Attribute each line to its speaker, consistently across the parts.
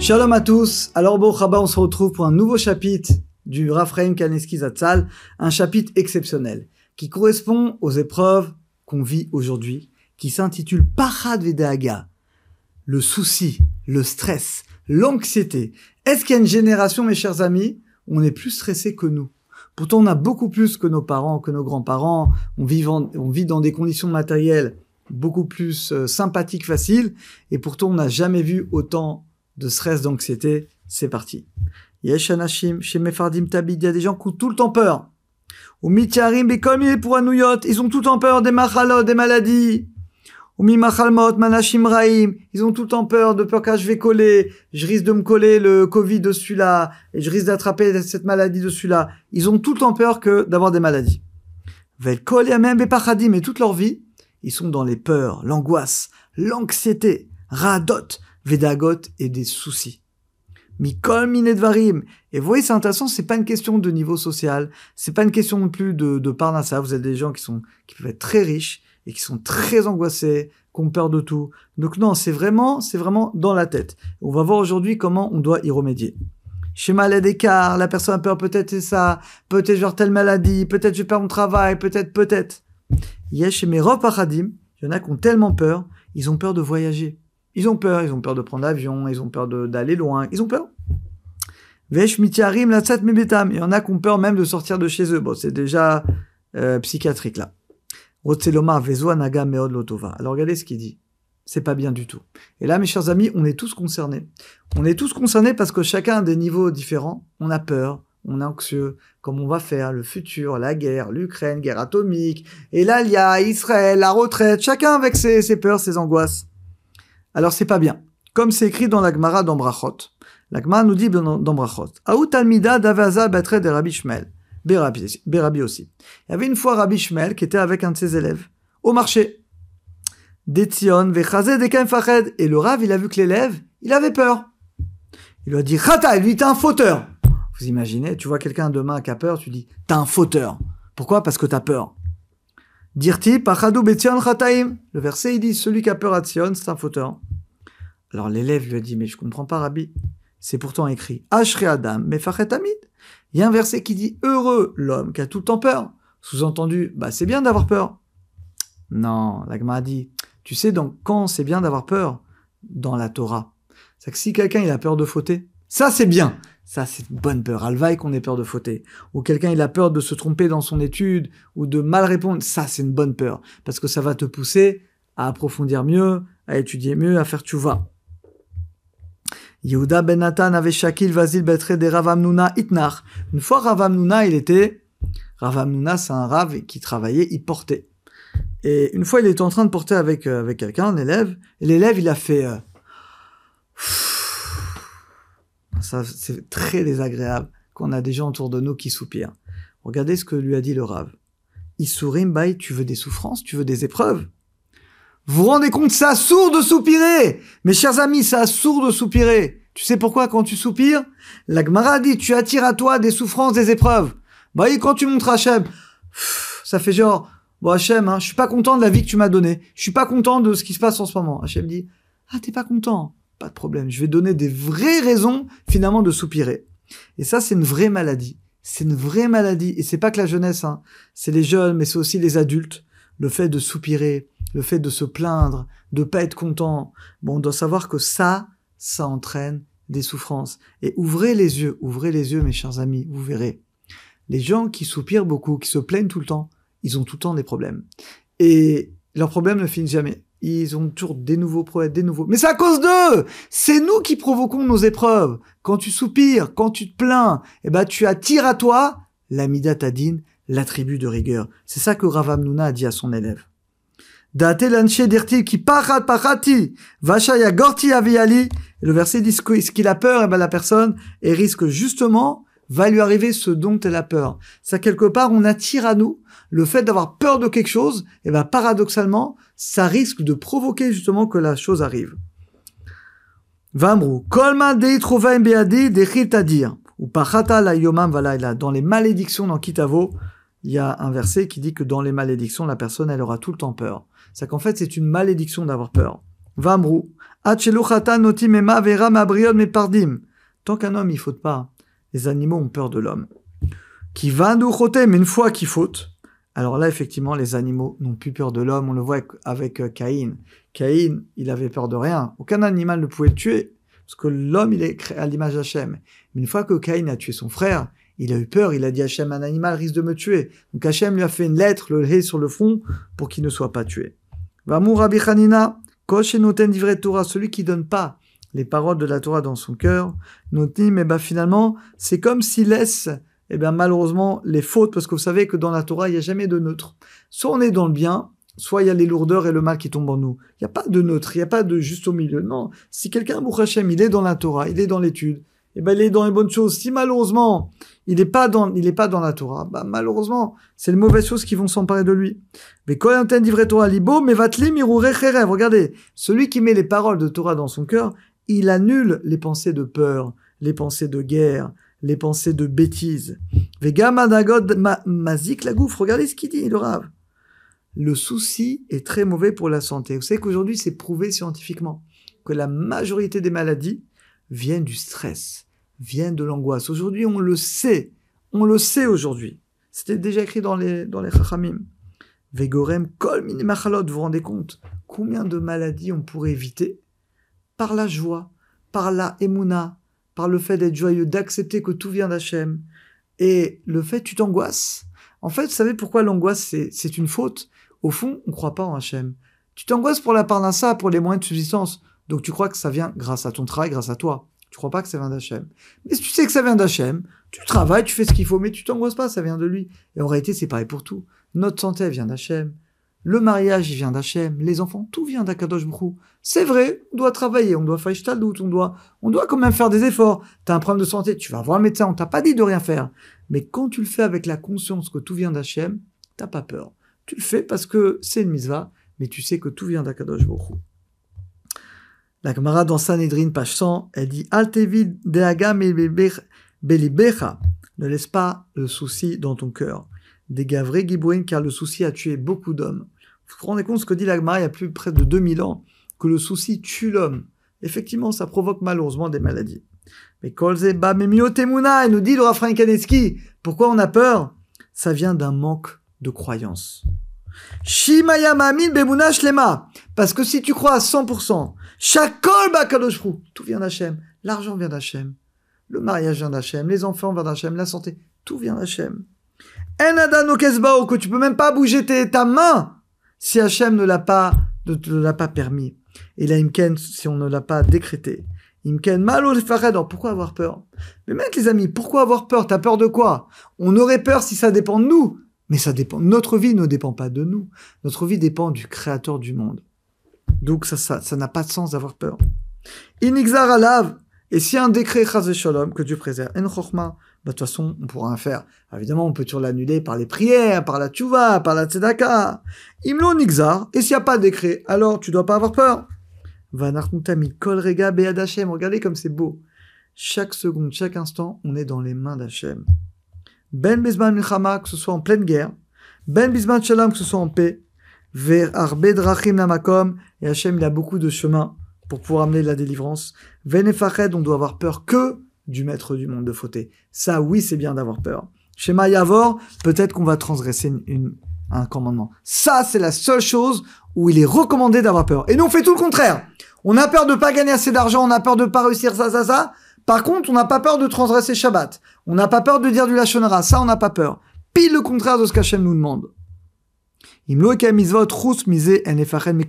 Speaker 1: Shalom à tous. Alors, bon, on se retrouve pour un nouveau chapitre du Raphaël Kaneski Zatzal, un chapitre exceptionnel qui correspond aux épreuves qu'on vit aujourd'hui, qui s'intitule Parad Vedaga, le souci, le stress, l'anxiété. Est-ce qu'il y a une génération, mes chers amis, où on est plus stressé que nous? Pourtant, on a beaucoup plus que nos parents, que nos grands-parents. On vit, on vit dans des conditions matérielles beaucoup plus euh, sympathiques, faciles, et pourtant, on n'a jamais vu autant de stress, d'anxiété, c'est parti. Yesh anashim, chez Mefardim Tabid, il y a des gens qui ont tout le temps peur. Ou mityarim bekolmi pour anouyot, ils ont tout le temps peur des machalot, des maladies. Ou mi machalmot, manashim raim, ils ont tout le temps peur, de peur que je vais coller, je risque de me coller le Covid de celui-là, et je risque d'attraper cette maladie de celui-là. Ils ont tout le temps peur que d'avoir des maladies. Vel yamem bepachadim, et toute leur vie, ils sont dans les peurs, l'angoisse, l'anxiété, radot, Vedagot et des soucis. Mikol minedvarim. Et vous voyez, c'est intéressant, c'est pas une question de niveau social, c'est pas une question non plus de, de parnassa. Vous êtes des gens qui sont, qui peuvent être très riches et qui sont très angoissés, qui ont peur de tout. Donc non, c'est vraiment, c'est vraiment dans la tête. On va voir aujourd'hui comment on doit y remédier. Chez malade d'écart, la personne a peur, peut-être c'est ça, peut-être genre telle maladie, peut-être je perds mon travail, peut-être, peut-être. Il y a chez mes paradim, il y en a qui ont tellement peur, ils ont peur de voyager. Ils ont peur, ils ont peur de prendre l'avion, ils ont peur d'aller loin, ils ont peur. Vesh la Il y en a qui ont peur même de sortir de chez eux. Bon, c'est déjà euh, psychiatrique là. meod lotova. Alors regardez ce qu'il dit. C'est pas bien du tout. Et là, mes chers amis, on est tous concernés. On est tous concernés parce que chacun a des niveaux différents. On a peur, on est anxieux, comme on va faire, le futur, la guerre, l'Ukraine, guerre atomique, et là, il y a Israël, la retraite, chacun avec ses, ses peurs, ses angoisses. Alors c'est pas bien. Comme c'est écrit dans la Gemara d'Ambrachot. La Gemara nous dit dans Brachot. Aout almida d'avaza batre de Rabbi Shmel. Bérabi aussi. Il y avait une fois Rabbi Shmel qui était avec un de ses élèves au marché. Et le Rav, il a vu que l'élève, il avait peur. Il lui a dit, Chata, lui, t'es un fauteur. Vous imaginez, tu vois quelqu'un demain qui a peur, tu dis, t'es un fauteur. Pourquoi? Parce que t'as peur. Dirti, betzion chataim. Le verset, il dit, celui qui a peur à Tzion, c'est un fauteur. Alors l'élève lui a dit, mais je comprends pas, Rabbi. C'est pourtant écrit, Ashre Adam, mais Amid. Il y a un verset qui dit, heureux l'homme qui a tout le temps peur. Sous-entendu, bah, c'est bien d'avoir peur. Non, l'agma a dit, tu sais donc quand c'est bien d'avoir peur? Dans la Torah. C'est que si quelqu'un il a peur de fauter, ça c'est bien. Ça, c'est une bonne peur. Alvaï qu'on ait peur de fauter. Ou quelqu'un, il a peur de se tromper dans son étude ou de mal répondre. Ça, c'est une bonne peur. Parce que ça va te pousser à approfondir mieux, à étudier mieux, à faire tchouva. Yehuda ben Nathan avait Shakil Vasil Betre de Ravamnuna Itnar. Une fois Ravamnuna, il était, Ravamnuna, c'est un rave qui travaillait, il portait. Et une fois, il était en train de porter avec, euh, avec quelqu'un, un élève, et l'élève, il a fait, euh, c'est très désagréable qu'on a des gens autour de nous qui soupirent. Regardez ce que lui a dit le Rav. Isurim bay, tu veux des souffrances, tu veux des épreuves? Vous vous rendez compte, ça sourd de soupirer Mes chers amis, ça sourd de soupirer. Tu sais pourquoi quand tu soupires? La Gemara dit, tu attires à toi des souffrances, des épreuves. Bah quand tu montres Hachem, ça fait genre, bon Hachem, hein, je suis pas content de la vie que tu m'as donnée. Je suis pas content de ce qui se passe en ce moment. Hachem dit, ah t'es pas content pas de problème. Je vais donner des vraies raisons, finalement, de soupirer. Et ça, c'est une vraie maladie. C'est une vraie maladie. Et c'est pas que la jeunesse, hein. C'est les jeunes, mais c'est aussi les adultes. Le fait de soupirer, le fait de se plaindre, de pas être content. Bon, on doit savoir que ça, ça entraîne des souffrances. Et ouvrez les yeux, ouvrez les yeux, mes chers amis, vous verrez. Les gens qui soupirent beaucoup, qui se plaignent tout le temps, ils ont tout le temps des problèmes. Et leurs problèmes ne finissent jamais ils ont toujours des nouveaux problèmes, des nouveaux. Mais c'est à cause d'eux C'est nous qui provoquons nos épreuves. Quand tu soupires, quand tu te plains, eh ben tu attires à toi la midatadine, l'attribut de rigueur. C'est ça que Ravamnuna a dit à son élève. Qui parat parati, vachaya gorti aviali. Le verset dit ce qu'il a peur, eh ben la personne, et risque justement, va lui arriver ce dont elle a peur. Ça quelque part, on attire à nous le fait d'avoir peur de quelque chose, et ben paradoxalement, ça risque de provoquer justement que la chose arrive. Vamru, kolma beadi dire ou pachata la yomam valaila. Dans les malédictions dans Kitavo, il y a un verset qui dit que dans les malédictions, la personne, elle aura tout le temps peur. C'est qu'en fait, c'est une malédiction d'avoir peur. Vamru. noti mema vera me pardim. Tant qu'un homme, il faute pas, les animaux ont peur de l'homme. Qui va nous mais une fois qu'il faute, alors là, effectivement, les animaux n'ont plus peur de l'homme. On le voit avec euh, Caïn. Caïn, il avait peur de rien. Aucun animal ne pouvait le tuer. Parce que l'homme, il est créé à l'image d'Hachem. Mais une fois que Caïn a tué son frère, il a eu peur. Il a dit Hachem, un animal risque de me tuer. Donc Hachem lui a fait une lettre, le lait sur le front, pour qu'il ne soit pas tué. Vamou Rabbi Hanina, noten Torah, celui qui donne pas les paroles de la Torah dans son cœur, notim, mais bah finalement, c'est comme s'il laisse eh bien malheureusement les fautes, parce que vous savez que dans la Torah, il n'y a jamais de neutre. Soit on est dans le bien, soit il y a les lourdeurs et le mal qui tombent en nous. Il n'y a pas de neutre, il n'y a pas de juste au milieu. Non, si quelqu'un, Hashem, il est dans la Torah, il est dans l'étude, eh ben il est dans les bonnes choses. Si malheureusement, il n'est pas dans, il est pas dans la Torah, bah, malheureusement, c'est les mauvaises choses qui vont s'emparer de lui. Mais Torah libo, mais vatlim Regardez, celui qui met les paroles de Torah dans son cœur, il annule les pensées de peur, les pensées de guerre, les pensées de bêtises. Vegamadagod mazik la gouffre. Regardez ce qu'il dit, le rave. Le souci est très mauvais pour la santé. Vous savez qu'aujourd'hui, c'est prouvé scientifiquement que la majorité des maladies viennent du stress, viennent de l'angoisse. Aujourd'hui, on le sait. On le sait aujourd'hui. C'était déjà écrit dans les, dans les Chachamim. Vegorem kol. Vous vous rendez compte combien de maladies on pourrait éviter par la joie, par la emuna, par le fait d'être joyeux, d'accepter que tout vient d'Hachem, et le fait tu t'angoisses. En fait, vous savez pourquoi l'angoisse c'est une faute? Au fond, on ne croit pas en Hachem. Tu t'angoisses pour la parnassa, pour les moyens de subsistance. Donc tu crois que ça vient grâce à ton travail, grâce à toi. Tu crois pas que ça vient d'Hachem. Mais si tu sais que ça vient d'Hachem, tu travailles, tu fais ce qu'il faut, mais tu t'angoisses pas, ça vient de lui. Et en réalité, c'est pareil pour tout. Notre santé vient d'Hachem. Le mariage, il vient d'Hachem. Les enfants, tout vient d'Akadosh Brou. C'est vrai, on doit travailler, on doit faire doute, on doit, on doit quand même faire des efforts. T'as un problème de santé, tu vas voir un médecin, on t'a pas dit de rien faire. Mais quand tu le fais avec la conscience que tout vient d'Hachem, t'as pas peur. Tu le fais parce que c'est une mitzvah, mais tu sais que tout vient d'Akadosh Brou. La camarade dans Sanhedrin, page 100, elle dit Altevid belibecha. Ne laisse pas le souci dans ton cœur des vrais Gibouin, car le souci a tué beaucoup d'hommes. Vous vous rendez compte ce que dit l'Agmara il y a plus près de 2000 ans, que le souci tue l'homme. Effectivement, ça provoque malheureusement des maladies. Mais Kolzeba Temuna, il nous dit le Raphaël Kaneski, pourquoi on a peur? Ça vient d'un manque de croyance. Shimaya Bemuna Shlema. Parce que si tu crois à 100%, Shakol Bakadoshru, tout vient d'Hachem. L'argent vient d'Hachem. Le mariage vient d'Hachem. Les enfants viennent d'Hachem. La santé, tout vient d'Hachem que tu peux même pas bouger ta main si Hachem ne l'a pas, ne te l'a pas permis. Et là, Imken, si on ne l'a pas décrété. Imken, malo alors pourquoi avoir peur? Mais mec, les amis, pourquoi avoir peur? T'as peur de quoi? On aurait peur si ça dépend de nous. Mais ça dépend, notre vie ne dépend pas de nous. Notre vie dépend du créateur du monde. Donc ça, ça, ça n'a pas de sens d'avoir peur. Inixar alav. Et si un décret shalom, que Dieu préserve, en bah, de toute façon, on pourra en faire. évidemment, on peut toujours l'annuler par les prières, par la tchouva, par la tzedaka. Imlo nixar. Et s'il n'y a pas de décret, alors tu dois pas avoir peur. Vanarkutami kol rega be'ad Regardez comme c'est beau. Chaque seconde, chaque instant, on est dans les mains d'Hachem. Ben bisman milchama, que ce soit en pleine guerre. Ben bisman shalom, que ce soit en paix. Ver arbe drachim namakom. Et Hachem, il a beaucoup de chemins pour pouvoir amener la délivrance. Venefached, on doit avoir peur que du maître du monde de fauter. Ça, oui, c'est bien d'avoir peur. Chez Mayavor, peut-être qu'on va transgresser une, un commandement. Ça, c'est la seule chose où il est recommandé d'avoir peur. Et nous, on fait tout le contraire. On a peur de pas gagner assez d'argent, on a peur de pas réussir ça, ça, ça. Par contre, on n'a pas peur de transgresser Shabbat. On n'a pas peur de dire du Lachonara. Ça, on n'a pas peur. Pile le contraire de ce qu'Hachem nous demande.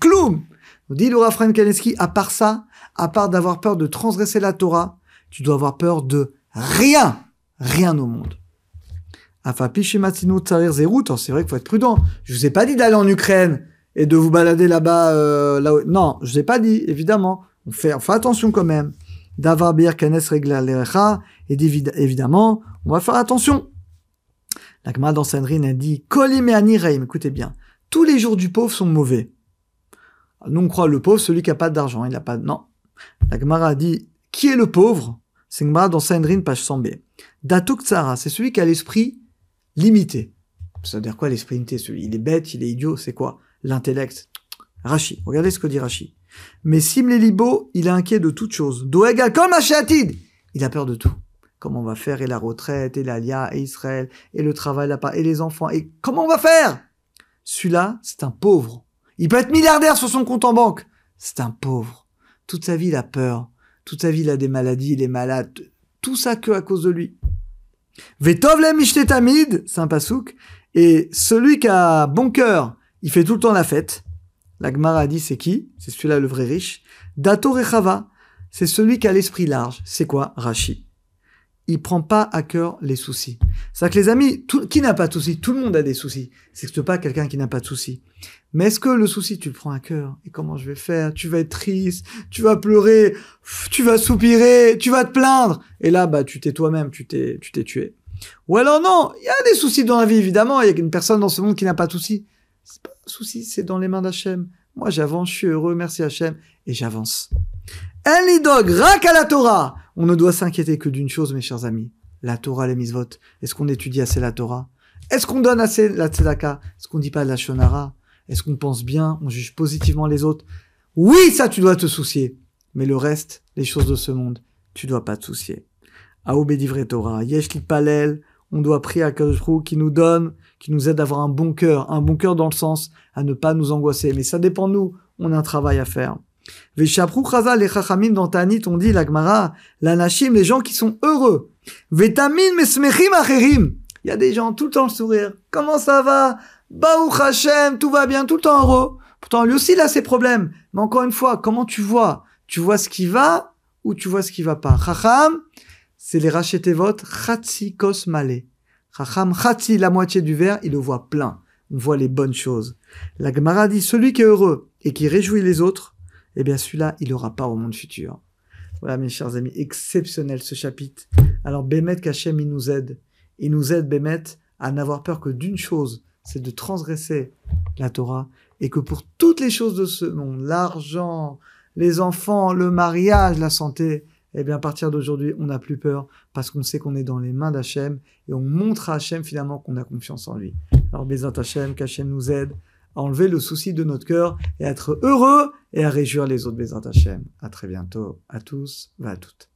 Speaker 1: Kloum. Dit le Rafren Kaneski, à part ça, à part d'avoir peur de transgresser la Torah, tu dois avoir peur de rien, rien au monde. c'est vrai qu'il faut être prudent. Je vous ai pas dit d'aller en Ukraine et de vous balader là-bas. Euh, non, je vous ai pas dit, évidemment. On fait, on attention quand même. D'avoir bien kanes regla et évidemment, on va faire attention. La Gemara dans a dit Reim, écoutez bien, tous les jours du pauvre sont mauvais. Nous on croit le pauvre, celui qui a pas d'argent, il a pas. Non. La a dit qui est le pauvre? C'est dans Saindrin, page 100b. Datuk Tsara, c'est celui qui a l'esprit limité. Ça veut dire quoi l'esprit limité? Celui, Il est bête, il est idiot, c'est quoi? L'intellect. Rashi, regardez ce que dit Rashi. Mais Sim Libo, il est inquiet de toute chose. Doegal comme Achéatid Il a peur de tout. Comment on va faire et la retraite, et l'Alia, et Israël, et le travail là-bas, et les enfants, et comment on va faire? Celui-là, c'est un pauvre. Il peut être milliardaire sur son compte en banque. C'est un pauvre. Toute sa vie, il a peur. Toute sa vie, il a des maladies, il est malade. Tout ça que à cause de lui. Vetov le tamid, c'est pasouk. Et celui qui a bon cœur, il fait tout le temps la fête. La Gemara dit c'est qui? C'est celui-là le vrai riche. Dato Rechava, c'est celui qui a l'esprit large. C'est quoi? Rashi. Il prend pas à cœur les soucis. C'est que les amis, qui n'a pas de soucis? Tout le monde a des soucis. C'est pas quelqu'un qui n'a pas de soucis. Mais est-ce que le souci, tu le prends à cœur? Et comment je vais faire? Tu vas être triste, tu vas pleurer, tu vas soupirer, tu vas te plaindre. Et là, bah, tu t'es toi-même, tu t'es, tu t'es tué. Ou alors non, il y a des soucis dans la vie, évidemment. Il y a une personne dans ce monde qui n'a pas de soucis. C'est pas un souci, c'est dans les mains d'Hachem. Moi, j'avance, je suis heureux, merci Hachem, et j'avance. Un lidog, rak à la Torah. On ne doit s'inquiéter que d'une chose, mes chers amis. La Torah, les misvot. Est-ce qu'on étudie assez la Torah? Est-ce qu'on donne assez la tzedaka? Est-ce qu'on dit pas de la shonara? Est-ce qu'on pense bien? On juge positivement les autres? Oui, ça, tu dois te soucier. Mais le reste, les choses de ce monde, tu dois pas te soucier. Aoubé Torah, Yesh Palel, on doit prier à Kadosh qui nous donne, qui nous aide à avoir un bon cœur, un bon cœur dans le sens à ne pas nous angoisser. Mais ça dépend de nous, on a un travail à faire. Veshaprou Chaza, les Chachamim dans Tanit, on dit, la Gemara, la Nashim, les gens qui sont heureux. Vetamin Mesmechim Acherim. Il y a des gens tout le temps le sourire. Comment ça va? Baou Hashem, tout va bien, tout le temps heureux. Pourtant, lui aussi, il a ses problèmes. Mais encore une fois, comment tu vois? Tu vois ce qui va ou tu vois ce qui va pas? Chacham, c'est les rachetevot chatsi kos malé. Chacham chatsi, la moitié du verre, il le voit plein. On voit les bonnes choses. La Gemara dit, celui qui est heureux et qui réjouit les autres, eh bien celui-là, il aura pas au monde futur. Voilà mes chers amis, exceptionnel ce chapitre. Alors Bémet Kachem, il nous aide. Il nous aide, Bémet, à n'avoir peur que d'une chose, c'est de transgresser la Torah, et que pour toutes les choses de ce monde, l'argent, les enfants, le mariage, la santé, eh bien, à partir d'aujourd'hui, on n'a plus peur parce qu'on sait qu'on est dans les mains d'Hachem et on montre à Hachem finalement qu'on a confiance en lui. Alors, Bézat Hachem, qu'Hachem nous aide à enlever le souci de notre cœur et à être heureux et à réjouir les autres Bézat Hachem. À très bientôt à tous, va à toutes.